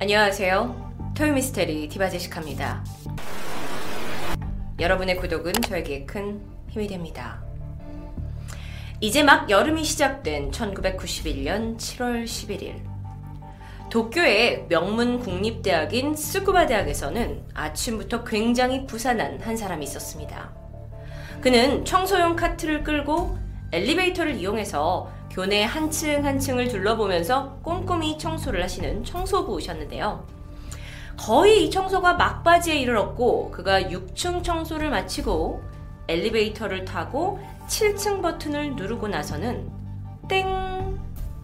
안녕하세요. 토요미스테리 디바제시카입니다. 여러분의 구독은 저에게 큰 힘이 됩니다. 이제 막 여름이 시작된 1991년 7월 11일. 도쿄의 명문 국립대학인 스쿠바 대학에서는 아침부터 굉장히 부산한 한 사람이 있었습니다. 그는 청소용 카트를 끌고 엘리베이터를 이용해서 교내 한 층 한 층을 둘러보면서 꼼꼼히 청소를 하시는 청소부셨는데요. 거의 이 청소가 막바지에 이르렀고 그가 6층 청소를 마치고 엘리베이터를 타고 7층 버튼을 누르고 나서는 땡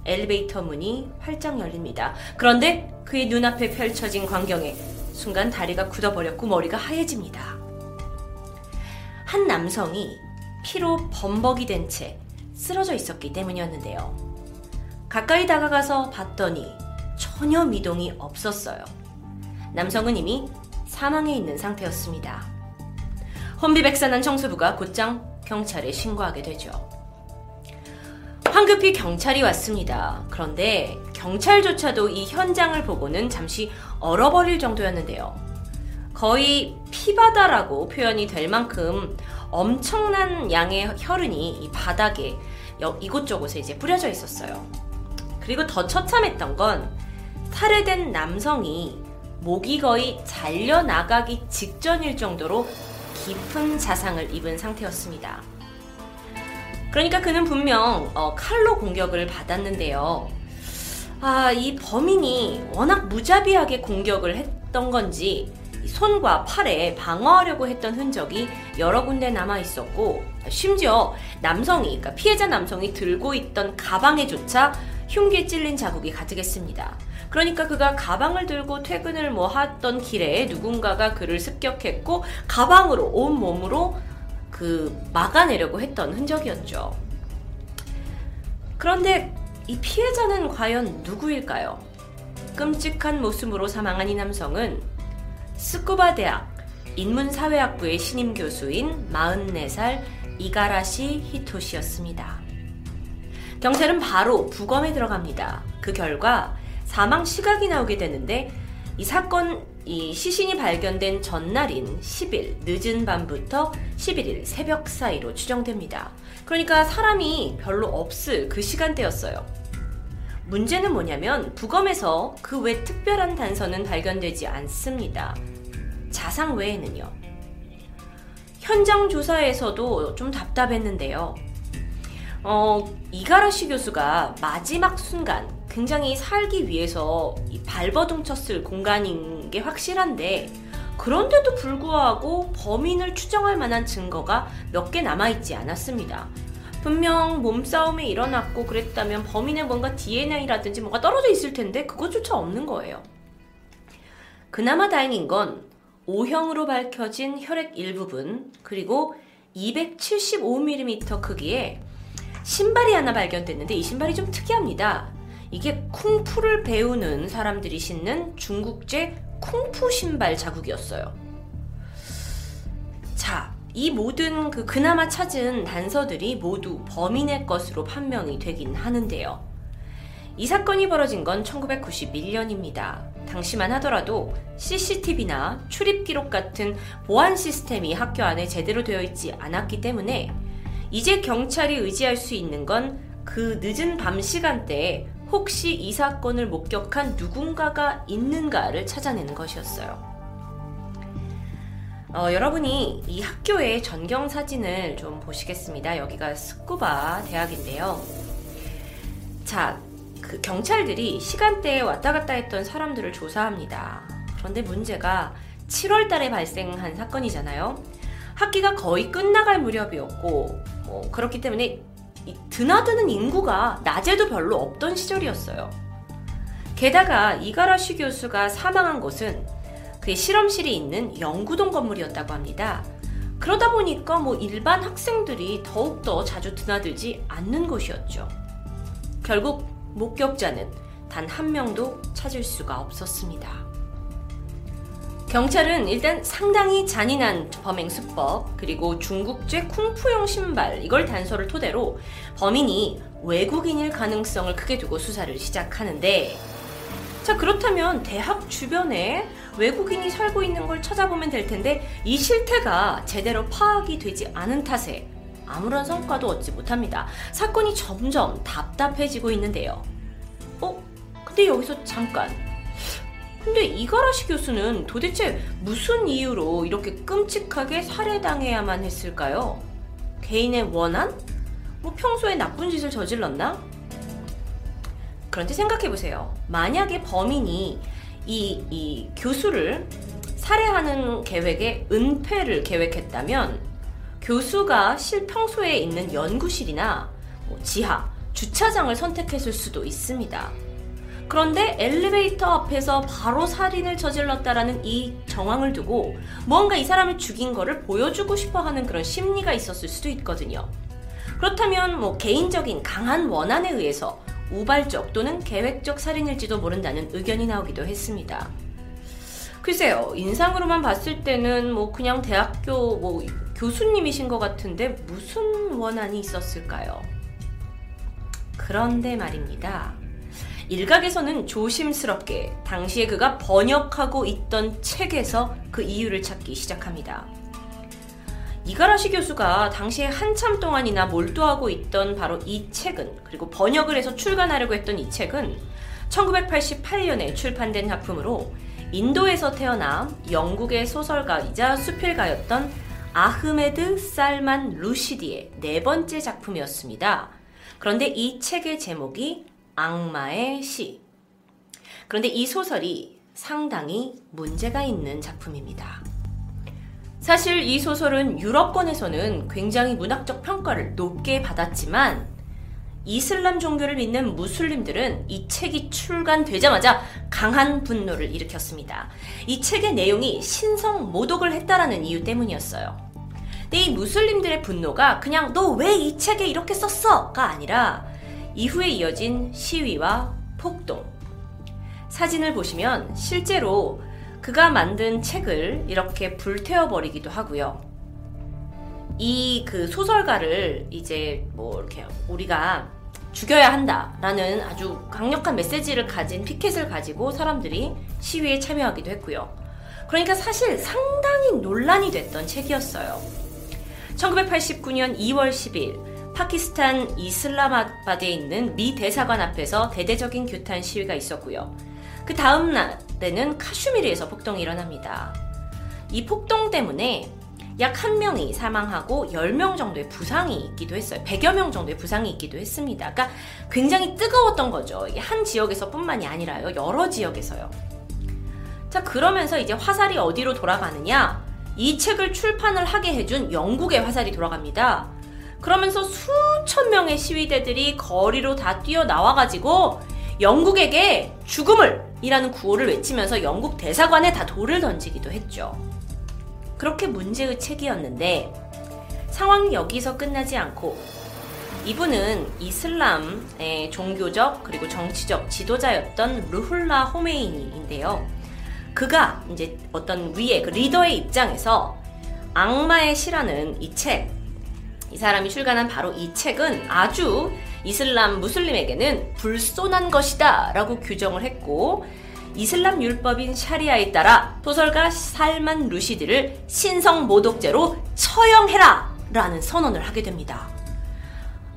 엘리베이터 문이 활짝 열립니다. 그런데 그의 눈앞에 펼쳐진 광경에 순간 다리가 굳어버렸고 머리가 하얘집니다. 한 남성이 피로 범벅이 된 채 쓰러져 있었기 때문이었는데요. 가까이 다가가서 봤더니 전혀 미동이 없었어요. 남성은 이미 사망해 있는 상태였습니다. 혼비백산한 청소부가 곧장 경찰에 신고하게 되죠. 황급히 경찰이 왔습니다. 그런데 경찰조차도 이 현장을 보고는 잠시 얼어버릴 정도였는데요. 거의 피바다라고 표현이 될 만큼 엄청난 양의 혈흔이 이 바닥에 이곳저곳에 이제 뿌려져 있었어요. 그리고 더 처참했던 건 살해된 남성이 목이 거의 잘려 나가기 직전일 정도로 깊은 자상을 입은 상태였습니다. 그러니까 그는 분명 어, 칼로 공격을 받았는데요. 아, 이 범인이 워낙 무자비하게 공격을 했던 건지 손과 팔에 방어하려고 했던 흔적이 여러 군데 남아 있었고 심지어 남성이 그러니까 피해자 남성이 들고 있던 가방에조차 흉기에 찔린 자국이 가득했습니다. 그러니까 그가 가방을 들고 퇴근을 뭐 하던 길에 누군가가 그를 습격했고 가방으로 온 몸으로 그 막아내려고 했던 흔적이었죠. 그런데 이 피해자는 과연 누구일까요? 끔찍한 모습으로 사망한 이 남성은 스쿠바 대학 인문사회학부의 신임 교수인 44살 이가라시 히토시였습니다. 경찰은 바로 부검에 들어갑니다. 그 결과 사망 시각이 나오게 되는데 이 사건 이 시신이 발견된 전날인 10일 늦은 밤부터 11일 새벽 사이로 추정됩니다. 그러니까 사람이 별로 없을 그 시간대였어요. 문제는 뭐냐면 부검에서 그 외 특별한 단서는 발견되지 않습니다. 자상 외에는요. 현장 조사에서도 좀 답답했는데요. 어, 이가라시 교수가 마지막 순간 굉장히 살기 위해서 발버둥 쳤을 공간인 게 확실한데 그런데도 불구하고 범인을 추정할 만한 증거가 몇 개 남아있지 않았습니다. 분명 몸싸움이 일어났고 그랬다면 범인의 뭔가 DNA라든지 뭔가 떨어져 있을 텐데 그것조차 없는 거예요. 그나마 다행인 건 O형으로 밝혀진 혈액 일부분 그리고 275mm 크기의 신발이 하나 발견됐는데 이 신발이 좀 특이합니다. 이게 쿵푸를 배우는 사람들이 신는 중국제 쿵푸 신발 자국이었어요. 자, 이 모든 그 그나마 찾은 단서들이 모두 범인의 것으로 판명이 되긴 하는데요. 이 사건이 벌어진 건 1991년입니다. 당시만 하더라도 CCTV나 출입 기록 같은 보안 시스템이 학교 안에 제대로 되어 있지 않았기 때문에 이제 경찰이 의지할 수 있는 건 그 늦은 밤 시간대에 혹시 이 사건을 목격한 누군가가 있는가를 찾아내는 것이었어요. 어, 여러분이 이 학교의 전경 사진을 좀 보시겠습니다. 여기가 스쿠바 대학인데요. 자, 그 경찰들이 시간대에 왔다 갔다 했던 사람들을 조사합니다. 그런데 문제가 7월 달에 발생한 사건이잖아요. 학기가 거의 끝나갈 무렵이었고, 뭐, 그렇기 때문에 드나드는 인구가 낮에도 별로 없던 시절이었어요. 게다가 이가라시 교수가 사망한 곳은 그의 실험실이 있는 영구동 건물이었다고 합니다. 그러다 보니까 뭐 일반 학생들이 더욱더 자주 드나들지 않는 곳이었죠. 결국 목격자는 단 한 명도 찾을 수가 없었습니다. 경찰은 일단 상당히 잔인한 범행 수법 그리고 중국제 쿵푸용 신발 이걸 단서를 토대로 범인이 외국인일 가능성을 크게 두고 수사를 시작하는데 자, 그렇다면 대학 주변에 외국인이 살고 있는 걸 찾아보면 될 텐데 이 실태가 제대로 파악이 되지 않은 탓에 아무런 성과도 얻지 못합니다. 사건이 점점 답답해지고 있는데요. 어? 근데 여기서 잠깐. 근데 이가라시 교수는 도대체 무슨 이유로 이렇게 끔찍하게 살해당해야만 했을까요? 개인의 원한? 뭐 평소에 나쁜 짓을 저질렀나? 그런데 생각해보세요. 만약에 범인이 이, 이 교수를 살해하는 계획에 은폐를 계획했다면 교수가 실 평소에 있는 연구실이나 뭐 지하, 주차장을 선택했을 수도 있습니다. 그런데 엘리베이터 앞에서 바로 살인을 저질렀다라는 이 정황을 두고 뭔가 이 사람을 죽인 거를 보여주고 싶어 하는 그런 심리가 있었을 수도 있거든요. 그렇다면 뭐 개인적인 강한 원한에 의해서 우발적 또는 계획적 살인일지도 모른다는 의견이 나오기도 했습니다. 글쎄요, 인상으로만 봤을 때는 뭐 그냥 대학교 뭐 교수님이신 것 같은데 무슨 원한이 있었을까요? 그런데 말입니다. 일각에서는 조심스럽게 당시에 그가 번역하고 있던 책에서 그 이유를 찾기 시작합니다. 이가라시 교수가 당시에 한참 동안이나 몰두하고 있던 바로 이 책은 그리고 번역을 해서 출간하려고 했던 이 책은 1988년에 출판된 작품으로 인도에서 태어나 영국의 소설가이자 수필가였던 아흐메드 살만 루시디의 네 번째 작품이었습니다. 그런데 이 책의 제목이 악마의 시. 그런데 이 소설이 상당히 문제가 있는 작품입니다. 사실 이 소설은 유럽권에서는 굉장히 문학적 평가를 높게 받았지만 이슬람 종교를 믿는 무슬림들은 이 책이 출간되자마자 강한 분노를 일으켰습니다. 이 책의 내용이 신성 모독을 했다라는 이유 때문이었어요. 근데 이 무슬림들의 분노가 그냥 너 왜 이 책에 이렇게 썼어?가 아니라 이후에 이어진 시위와 폭동. 사진을 보시면 실제로 그가 만든 책을 이렇게 불태워버리기도 하고요. 이 그 소설가를 이제 뭐 이렇게 우리가 죽여야 한다라는 아주 강력한 메시지를 가진 피켓을 가지고 사람들이 시위에 참여하기도 했고요. 그러니까 사실 상당히 논란이 됐던 책이었어요. 1989년 2월 10일 파키스탄 이슬라마바드에 있는 미 대사관 앞에서 대대적인 규탄 시위가 있었고요. 그 다음 날 에는 카슈미르에서 폭동이 일어납니다. 이 폭동 때문에 약 한 명이 사망하고 10명 정도의 부상이 있기도 했어요. 100여 명 정도의 부상이 있기도 했습니다. 그러니까 굉장히 뜨거웠던 거죠. 한 지역에서 뿐만이 아니라요. 여러 지역에서요. 자, 그러면서 이제 화살이 어디로 돌아가느냐? 이 책을 출판을 하게 해준 영국의 화살이 돌아갑니다. 그러면서 수천 명의 시위대들이 거리로 다 뛰어나와가지고 영국에게 죽음을! 이라는 구호를 외치면서 영국 대사관에 다 돌을 던지기도 했죠. 그렇게 문제의 책이었는데 상황이 여기서 끝나지 않고 이분은 이슬람의 종교적 그리고 정치적 지도자였던 루훌라 호메이니인데요. 그가 이제 어떤 위에 그 리더의 입장에서 악마의 시라는 이 책, 이 사람이 출간한 바로 이 책은 아주 이슬람 무슬림에게는 불손한 것이다 라고 규정을 했고 이슬람 율법인 샤리아에 따라 소설가 살만 루시드를 신성 모독죄로 처형해라 라는 선언을 하게 됩니다.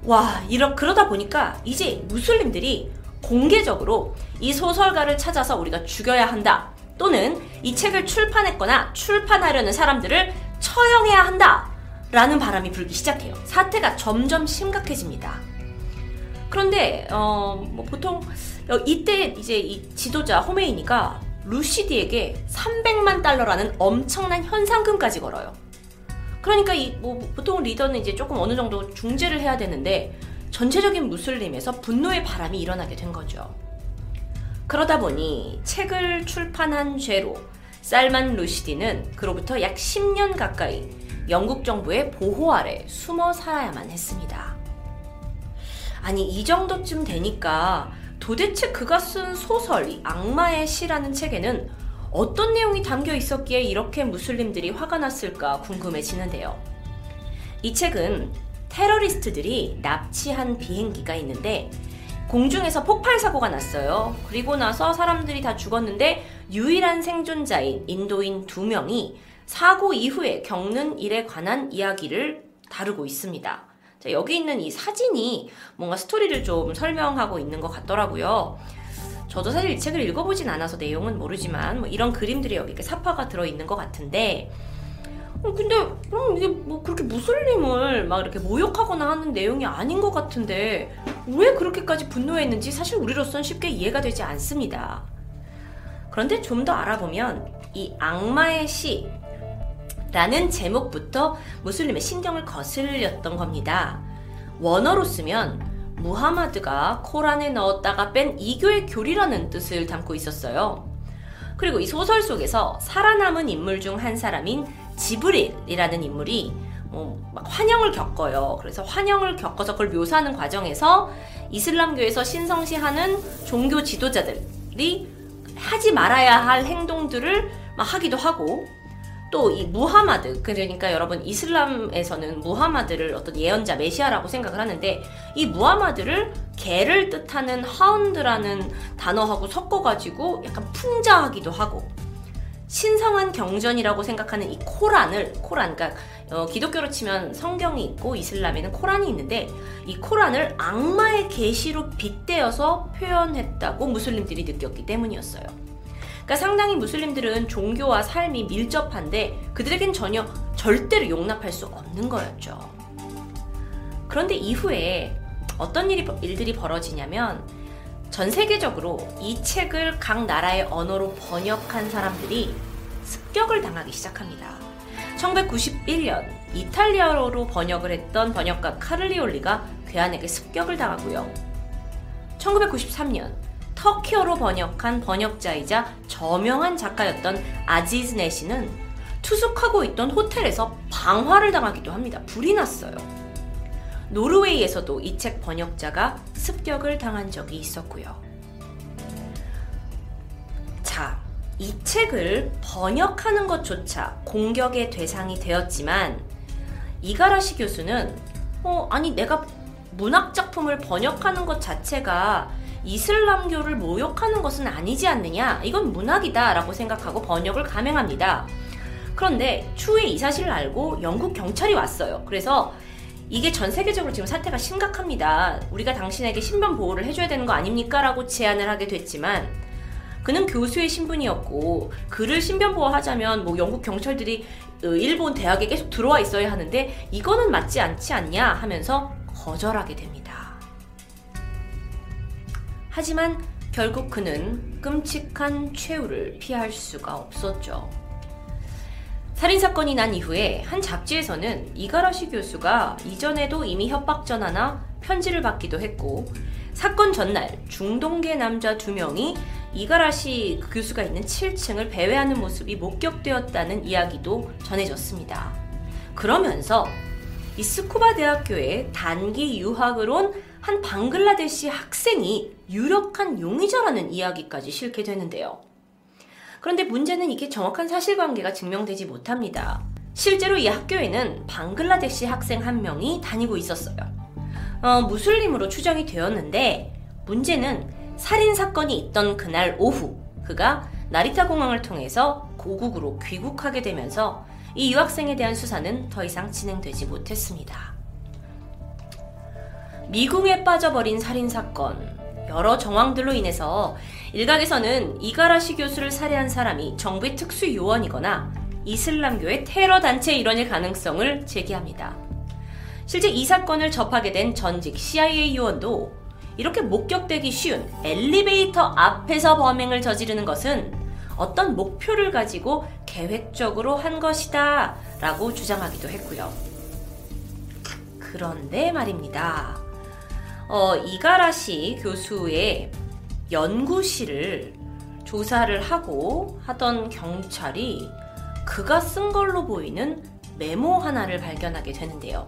와, 이러, 그러다 보니까 이제 무슬림들이 공개적으로 이 소설가를 찾아서 우리가 죽여야 한다. 또는 이 책을 출판했거나 출판하려는 사람들을 처형해야 한다. 라는 바람이 불기 시작해요. 사태가 점점 심각해집니다. 그런데 어, 뭐 보통 어, 이때 이제 이 지도자 호메이니가 루시디에게 300만 달러라는 엄청난 현상금까지 걸어요. 그러니까 이 뭐 보통 리더는 이제 조금 어느 정도 중재를 해야 되는데 전체적인 무슬림에서 분노의 바람이 일어나게 된 거죠. 그러다 보니 책을 출판한 죄로 쌀만 루시디는 그로부터 약 10년 가까이 영국 정부의 보호 아래 숨어 살아야만 했습니다. 아니, 이 정도쯤 되니까 도대체 그가 쓴 소설, 이 악마의 시라는 책에는 어떤 내용이 담겨 있었기에 이렇게 무슬림들이 화가 났을까 궁금해지는데요. 이 책은 테러리스트들이 납치한 비행기가 있는데 공중에서 폭발 사고가 났어요. 그리고 나서 사람들이 다 죽었는데 유일한 생존자인 인도인 두 명이 사고 이후에 겪는 일에 관한 이야기를 다루고 있습니다. 자, 여기 있는 이 사진이 뭔가 스토리를 좀 설명하고 있는 것 같더라고요. 저도 사실 이 책을 읽어보진 않아서 내용은 모르지만 뭐 이런 그림들이 여기 이렇게 사파가 들어있는 것 같은데 어, 근데 그럼 이게 뭐 그렇게 무슬림을 막 이렇게 모욕하거나 하는 내용이 아닌 것 같은데 왜 그렇게까지 분노했는지 사실 우리로선 쉽게 이해가 되지 않습니다. 그런데 좀 더 알아보면 이 악마의 시 라는 제목부터 무슬림의 신경을 거슬렸던 겁니다. 원어로 쓰면 무하마드가 코란에 넣었다가 뺀 이교의 교리라는 뜻을 담고 있었어요. 그리고 이 소설 속에서 살아남은 인물 중 한 사람인 지브릴이라는 인물이 어, 환영을 겪어요. 그래서 환영을 겪어서 그걸 묘사하는 과정에서 이슬람교에서 신성시하는 종교 지도자들이 하지 말아야 할 행동들을 하기도 하고 또 이 무하마드 그러니까 여러분 이슬람에서는 무하마드를 어떤 예언자 메시아라고 생각을 하는데 이 무하마드를 개를 뜻하는 하운드라는 단어하고 섞어가지고 약간 풍자하기도 하고 신성한 경전이라고 생각하는 이 코란을 코란 그러니까 어, 기독교로 치면 성경이 있고 이슬람에는 코란이 있는데 이 코란을 악마의 계시로 빗대어서 표현했다고 무슬림들이 느꼈기 때문이었어요. 그러니까 상당히 무슬림들은 종교와 삶이 밀접한데 그들에겐 전혀 절대로 용납할 수 없는 거였죠. 그런데 이후에 어떤 일이, 일들이 벌어지냐면 전 세계적으로 이 책을 각 나라의 언어로 번역한 사람들이 습격을 당하기 시작합니다. 1991년 이탈리아어로 번역을 했던 번역가 카를리올리가 괴한에게 습격을 당하고요. 1993년 터키어로 번역한 번역자이자 저명한 작가였던 아지즈 네시는 투숙하고 있던 호텔에서 방화를 당하기도 합니다. 불이 났어요. 노르웨이에서도 이 책 번역자가 습격을 당한 적이 있었고요. 자, 이 책을 번역하는 것조차 공격의 대상이 되었지만 이가라시 교수는 어, 아니 내가 문학 작품을 번역하는 것 자체가 이슬람교를 모욕하는 것은 아니지 않느냐? 이건 문학이다라고 생각하고 번역을 감행합니다. 그런데 추후에 이 사실을 알고 영국 경찰이 왔어요. 그래서 이게 전 세계적으로 지금 사태가 심각합니다. 우리가 당신에게 신변 보호를 해줘야 되는 거 아닙니까? 라고 제안을 하게 됐지만 그는 교수의 신분이었고 그를 신변 보호하자면 뭐 영국 경찰들이 어, 일본 대학에 계속 들어와 있어야 하는데 이거는 맞지 않지 않냐 하면서 거절하게 됩니다. 하지만 결국 그는 끔찍한 최후를 피할 수가 없었죠. 살인사건이 난 이후에 한 잡지에서는 이가라시 교수가 이전에도 이미 협박 전화나 편지를 받기도 했고 사건 전날 중동계 남자 두 명이 이가라시 교수가 있는 7층을 배회하는 모습이 목격되었다는 이야기도 전해졌습니다. 그러면서 이 스쿠바 대학교에 단기 유학을 온 한 방글라데시 학생이 유력한 용의자라는 이야기까지 실게 되는데요. 그런데 문제는 이게 정확한 사실관계가 증명되지 못합니다. 실제로 이 학교에는 방글라데시 학생 한 명이 다니고 있었어요. 어, 무슬림으로 추정이 되었는데 문제는 살인 사건이 있던 그날 오후 그가 나리타 공항을 통해서 고국으로 귀국하게 되면서 이 유학생에 대한 수사는 더 이상 진행되지 못했습니다. 미궁에 빠져버린 살인 사건 여러 정황들로 인해서 일각에서는 이가라시 교수를 살해한 사람이 정부의 특수 요원이거나 이슬람교의 테러 단체 일원일 가능성을 제기합니다. 실제 이 사건을 접하게 된 전직 CIA 요원도 이렇게 목격되기 쉬운 엘리베이터 앞에서 범행을 저지르는 것은 어떤 목표를 가지고 계획적으로 한 것이다 라고 주장하기도 했고요. 그런데 말입니다. 어, 이가라시 교수의 연구실을 조사를 하고 하던 경찰이 그가 쓴 걸로 보이는 메모 하나를 발견하게 되는데요.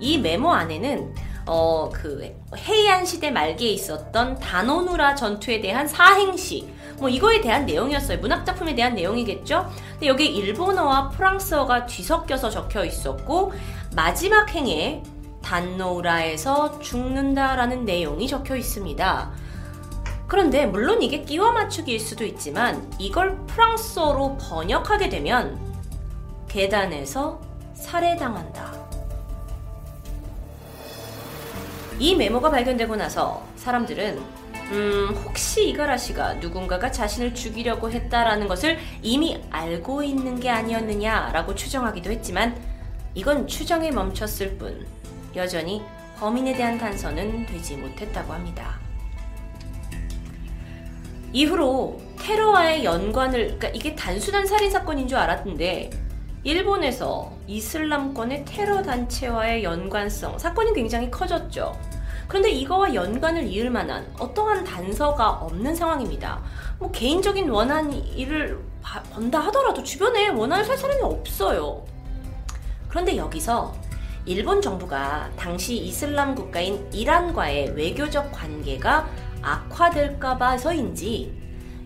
이 메모 안에는 어, 그 헤이안 시대 말기에 있었던 다노누라 전투에 대한 사행시 뭐 이거에 대한 내용이었어요. 문학 작품에 대한 내용이겠죠. 근데 여기 일본어와 프랑스어가 뒤섞여서 적혀 있었고 마지막 행에 단노우라에서 죽는다라는 내용이 적혀 있습니다. 그런데 물론 이게 끼워 맞추기일 수도 있지만 이걸 프랑스어로 번역하게 되면 계단에서 살해당한다. 이 메모가 발견되고 나서 사람들은 음, 혹시 이가라 씨가 누군가가 자신을 죽이려고 했다라는 것을 이미 알고 있는 게 아니었느냐라고 추정하기도 했지만 이건 추정에 멈췄을 뿐 여전히 범인에 대한 단서는 되지 못했다고 합니다. 이후로 테러와의 연관을, 그러니까 이게 단순한 살인사건인 줄 알았는데, 일본에서 이슬람권의 테러 단체와의 연관성, 사건이 굉장히 커졌죠. 그런데 이거와 연관을 이을 만한 어떠한 단서가 없는 상황입니다. 뭐 개인적인 원한 일을 번다 하더라도 주변에 원한을 살 사람이 없어요. 그런데 여기서 일본 정부가 당시 이슬람 국가인 이란과의 외교적 관계가 악화될까 봐서인지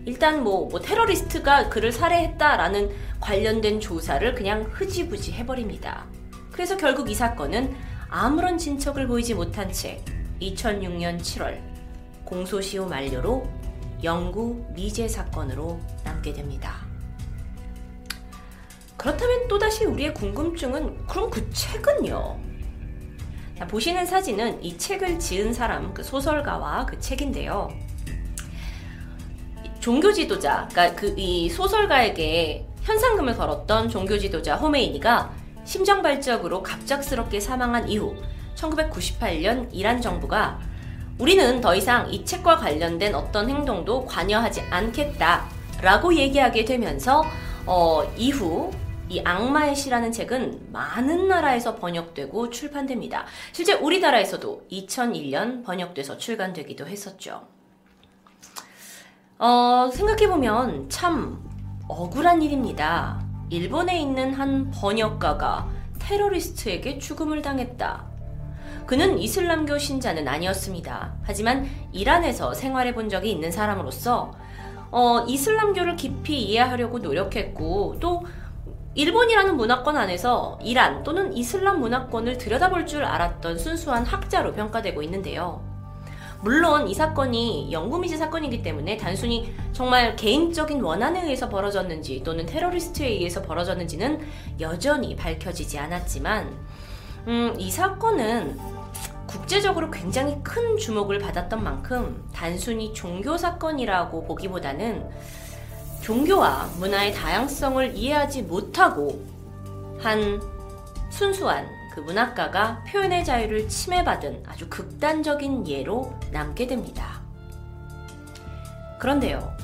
일단 뭐, 뭐 테러리스트가 그를 살해했다라는 관련된 조사를 그냥 흐지부지 해버립니다. 그래서 결국 이 사건은 아무런 진척을 보이지 못한 채 2006년 7월 공소시효 만료로 영구 미제 사건으로 남게 됩니다. 그렇다면 또다시 우리의 궁금증은 그럼 그 책은요? 자, 보시는 사진은 이 책을 지은 사람, 그 소설가와 그 책인데요. 종교 지도자, 그러니까 그 이 소설가에게 현상금을 걸었던 종교 지도자 호메이니가 심정발적으로 갑작스럽게 사망한 이후 1998년 이란 정부가 우리는 더 이상 이 책과 관련된 어떤 행동도 관여하지 않겠다 라고 얘기하게 되면서 어, 이후 이 악마의 시라는 책은 많은 나라에서 번역되고 출판됩니다. 실제 우리나라에서도 2001년 번역돼서 출간되기도 했었죠. 어, 생각해보면 참 억울한 일입니다. 일본에 있는 한 번역가가 테러리스트에게 죽음을 당했다. 그는 이슬람교 신자는 아니었습니다. 하지만 이란에서 생활해 본 적이 있는 사람으로서 어, 이슬람교를 깊이 이해하려고 노력했고 또 일본이라는 문화권 안에서 이란 또는 이슬람 문화권을 들여다볼 줄 알았던 순수한 학자로 평가되고 있는데요. 물론 이 사건이 영구미지 사건이기 때문에 단순히 정말 개인적인 원한에 의해서 벌어졌는지 또는 테러리스트에 의해서 벌어졌는지는 여전히 밝혀지지 않았지만, 음, 이 사건은 국제적으로 굉장히 큰 주목을 받았던 만큼 단순히 종교 사건이라고 보기보다는 종교와 문화의 다양성을 이해하지 못하고 한 순수한 그 문학가가 표현의 자유를 침해받은 아주 극단적인 예로 남게 됩니다. 그런데요,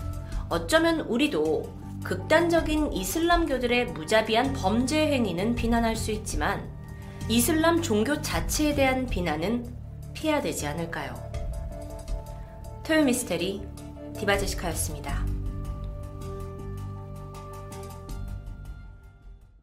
어쩌면 우리도 극단적인 이슬람교들의 무자비한 범죄 행위는 비난할 수 있지만 이슬람 종교 자체에 대한 비난은 피해야 되지 않을까요? 토요 미스테리 디바제시카였습니다.